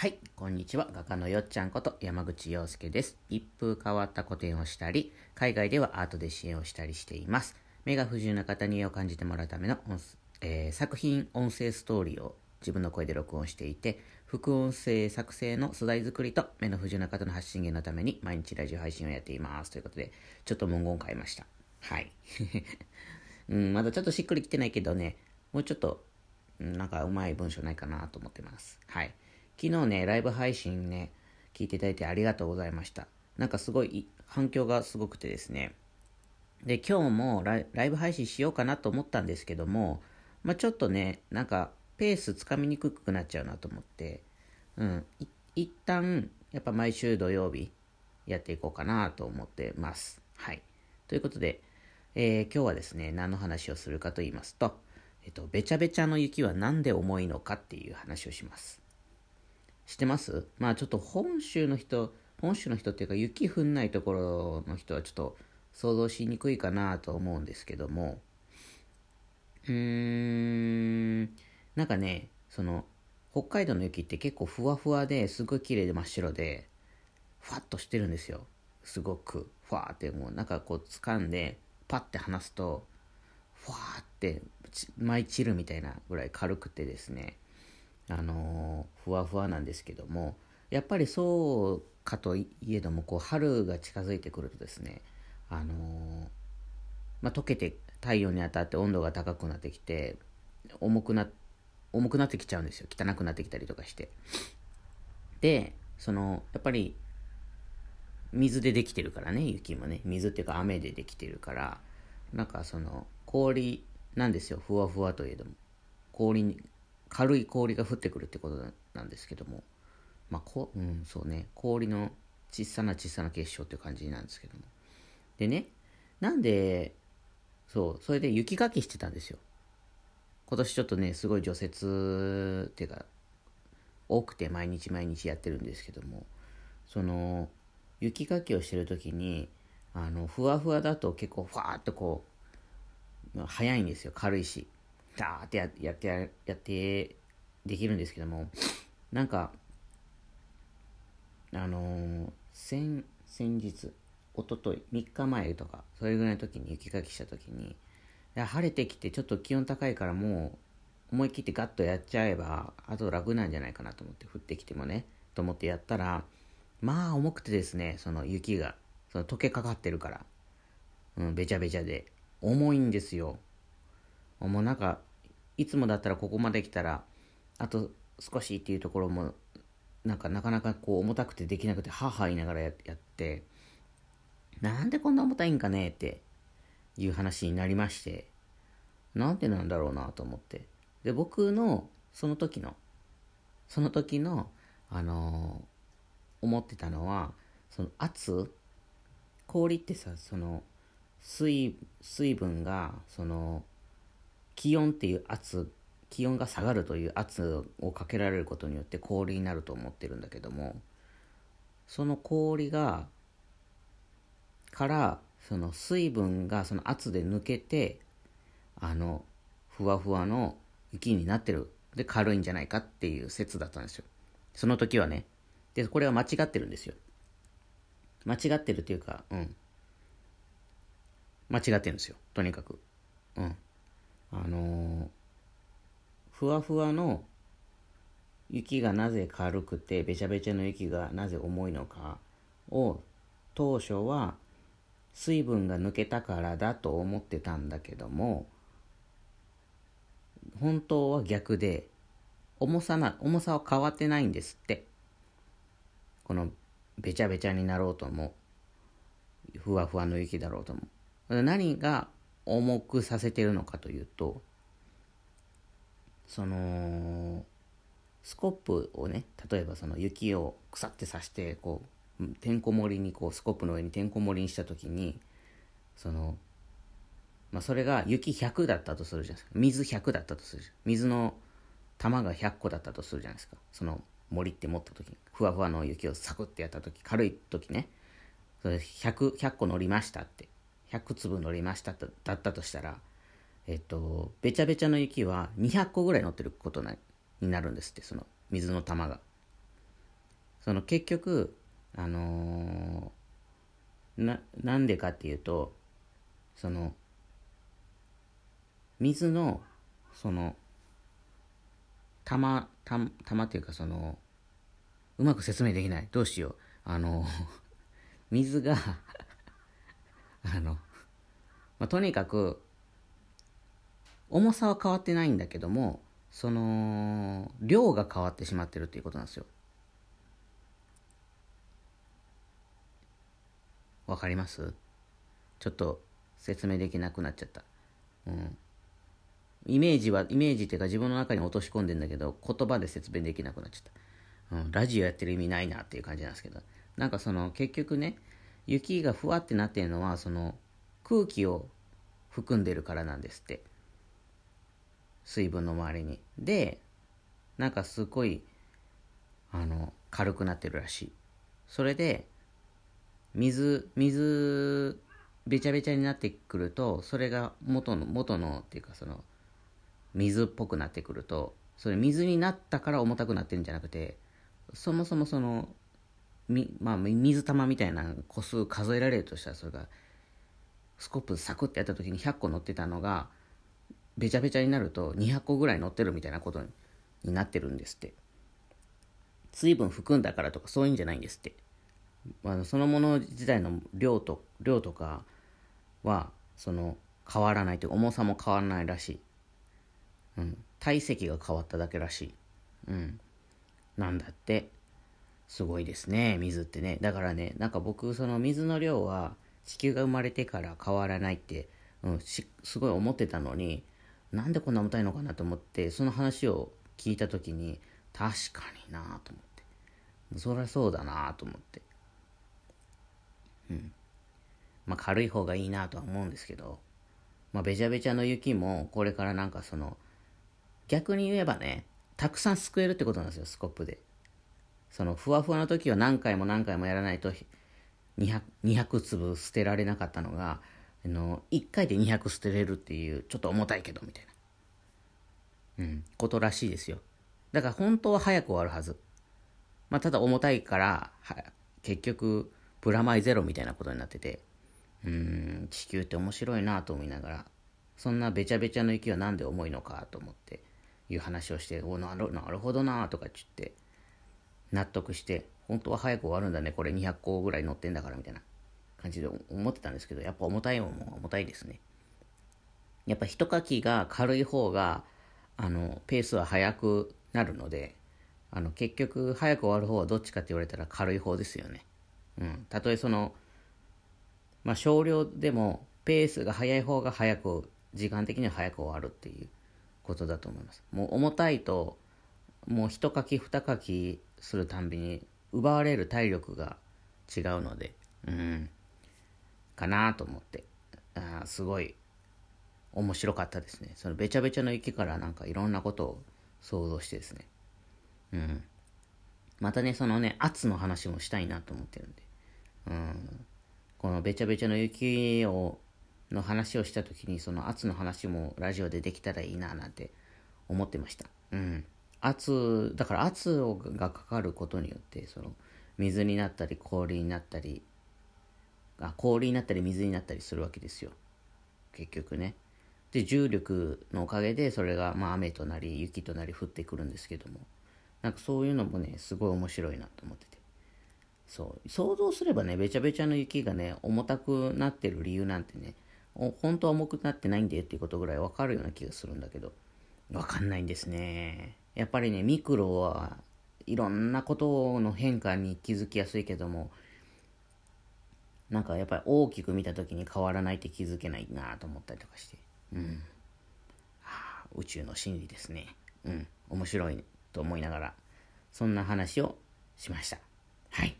はい、こんにちは。画家のよっちゃんこと山口洋介です。一風変わった個展をしたり、海外ではアートで支援をしたりしています。目が不自由な方に絵を感じてもらうための音、えー作品音声ストーリーを自分の声で録音していて、副音声作成の素材作りと目の不自由な方の発信源のために毎日ラジオ配信をやっています。ということで、ちょっと文言を変えました。はい。うん、まだちょっとしっくりきてないけどね、もうちょっと、なんかうまい文章ないかなと思ってます。はい。昨日ね、ライブ配信ね、聞いていただいてありがとうございました。なんかすごい反響がすごくてですね。で、今日もライブ配信しようかなと思ったんですけども、まあ、ちょっとね、なんかペースつかみにくくなっちゃうなと思って、うん、一旦、やっぱ毎週土曜日やっていこうかなと思ってます。はい。ということで、えー今日はですね、何の話をするかと言いますと、えっと、べちゃべちゃの雪はなんで重いのかっていう話をします。知ってます？まあちょっと本州の人、本州の人っていうか雪降んないところの人はちょっと想像しにくいかなと思うんですけども、うーん、なんかね、その、北海道の雪って結構ふわふわですごい綺麗で真っ白で、ふわっとしてるんですよ。すごく、ふわーってもうなんかこう掴んで、パッて離すと、ふわーって舞い散るみたいなぐらい軽くてですね、あのふわふわなんですけどもやっぱりそうかといえどもこう春が近づいてくるとですね、あのまあ、溶けて太陽に当たって温度が高くなってきて重くな重くなってきちゃうんですよ。汚くなってきたりとかして。でそのやっぱり水でできてるからね雪もね。水っていうか雨でできてるからなんかその氷なんですよ。ふわふわといえども。氷軽い氷が降ってくるってことなんですけども。まあこうんそうね。氷の小さな小さな結晶っていう感じなんですけども。でねなんでそうそれで雪かきしてたんですよ。今年ちょっとねすごい除雪っていうか多くて毎日毎日やってるんですけども。その雪かきをしてる時にあのふわふわだと結構ふわーっとこう早いんですよ。軽いし。ダーってややってやってできるんですけどもなんかあのー先先日一昨日3日前とかそれぐらいの時に雪かきした時にいや晴れてきてちょっと気温高いからもう思い切ってガッとやっちゃえばあと楽なんじゃないかなと思って降ってきてもねと思ってやったらまあ重くてですねその雪がその溶けかかってるからうんべちゃべちゃで重いんですよ。もうなんかいつもだったらここまで来たらあと少しっていうところもなんかなかなかこう重たくてできなくてはは言いながらやってなんでこんな重たいんかねっていう話になりましてなんでなんだろうなと思って。で僕のその時のその時のあのー思ってたのはその圧氷ってさその水水分がその気温っていう圧気温が下がるという圧をかけられることによって氷になると思ってるんだけどもその氷がからその水分がその圧で抜けてあのふわふわの雪になってる。で軽いんじゃないかっていう説だったんですよ。その時はね。でこれは間違ってるんですよ。間違ってるっていうかうん。間違ってるんですよ。とにかく。うん。あのふわふわの雪がなぜ軽くてべちゃべちゃの雪がなぜ重いのかを当初は水分が抜けたからだと思ってたんだけども本当は逆で重さな重さは変わってないんですって。このべちゃべちゃになろうともふわふわの雪だろうとも。何が重くさせてるのかというとそのスコップをね例えばその雪を腐って刺してこうてんこ盛りにこうスコップの上にてんこ盛りにした時にそのまあそれが雪100だったとするじゃないですか。水100だったとするじゃん。水の玉が100個だったとするじゃないですか。その森って持った時に。ふわふわの雪をサクッてやった時軽い時ね。それ 100, 100個乗りましたって。100粒乗りましたとだったとしたらえっとべちゃべちゃの雪は200個ぐらい乗ってることなになるんですってその水の玉が。その結局あのー、ななんでかっていうとその水のその玉玉玉っていうかそのうまく説明できない。どうしよう。あの水が あの、まあ、とにかく重さは変わってないんだけどもその量が変わってしまってるっていうことなんですよわかります？ちょっと説明できなくなっちゃった。うん。イメージは、イメージっていうか自分の中に落とし込んでんだけど、言葉で説明できなくなっちゃった。うん。ラジオやってる意味ないなっていう感じなんですけど。なんかその、結局ね、雪がふわってなってるのは、その、空気を含んでるからなんですって。水分の周りに。で、なんかすごい、あの、軽くなってるらしい。それで、水、水、べちゃべちゃになってくると、それが元の、元のっていうかその、水っぽくなってくると、それ水になったから重たくなってるんじゃなくて、そもそもその、みまあ、水玉みたいな個数数えられるとしたら、それが、スコップサクってやった時に100個乗ってたのが、べちゃべちゃになると200個ぐらい乗ってるみたいなことになってるんですって。水分含んだからとかそういうんじゃないんですって。あのそのもの自体の量と量とかはその変わらないという重さも変わらないらしい、うん、体積が変わっただけらしい、うん、なんだって。すごいですね水ってねだからねなんか僕その水の量は地球が生まれてから変わらないって、うん、すごい思ってたのになんでこんな重たいのかなと思ってその話を聞いた時に確かになと思ってそりゃそうだなと思ってうん。まあ軽い方がいいなとは思うんですけど、まあべちゃべちゃの雪もこれからなんかその、逆に言えばね、たくさんすくえるってことなんですよ、スコップで。そのふわふわの時は何回も何回もやらないと 200, 200粒捨てられなかったのが、あの、1回で200捨てれるっていう、ちょっと重たいけど、みたいな。うん、ことらしいですよ。だから本当は早く終わるはず。まあ、ただ重たいから、結局、プラマイゼロみたいなことになってて、うん、地球って面白いなと思いながら、そんなべちゃべちゃの雪は何で重いのかと思っていう話をして、おなるなるほどなとか言って、納得して、本当は早く終わるんだね、これ200個ぐらい乗ってんだからみたいな感じで思ってたんですけど、やっぱ重たいもんも重たいですね。やっぱ一かきが軽い方が、あの、ペースは速くなるので、あの、結局早く終わる方はどっちかって言われたら軽い方ですよね。うん、たとえその、まあ、少量でもペースが速い方が早く時間的には早く終わるっていうことだと思いますもう重たいともう一かき二かきするたんびに奪われる体力が違うのでうん。かなと思って。あすごい面白かったですね。そのべちゃべちゃの雪からなんかいろんなことを想像してですね。うん。またねそのね圧の話もしたいなと思ってるんで。うん、このべちゃべちゃの雪をの話をした時にその圧の話もラジオでできたらいいななんて思ってました。うん。圧、だから圧をがかかることによってその水になったり氷になったりあ氷になったり水になったりするわけですよ。結局ね。で重力のおかげでそれがまあ雨となり雪となり降ってくるんですけども。なんかそういうのもねすごい面白いなと思ってて。そう。想像すればねべちゃべちゃの雪がね重たくなってる理由なんてね本当は重くなってないんだよっていうことぐらいわかるような気がするんだけど。わかんないんですね。やっぱりねミクロはいろんなことの変化に気づきやすいけどもなんかやっぱり大きく見た時に変わらないって気づけないなと思ったりとかして。うん。はあ宇宙の真理ですね。うん。面白いと思いながらそんな話をしました。はい。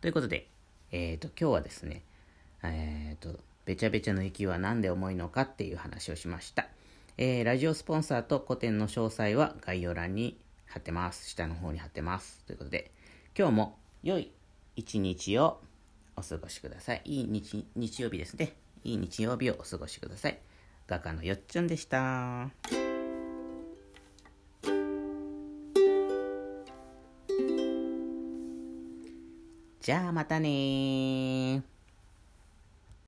ということで、えっ、ー、と、今日はですね、えっ、ー、と、べちゃべちゃの雪は何で重いのかっていう話をしました。えー、ラジオスポンサーと個展の詳細は概要欄に貼ってます。下の方に貼ってます。ということで、今日も良い一日をお過ごしください。いい日日曜日ですね。いい日曜日をお過ごしください。画家のよっちゃんでした。じゃあまたね。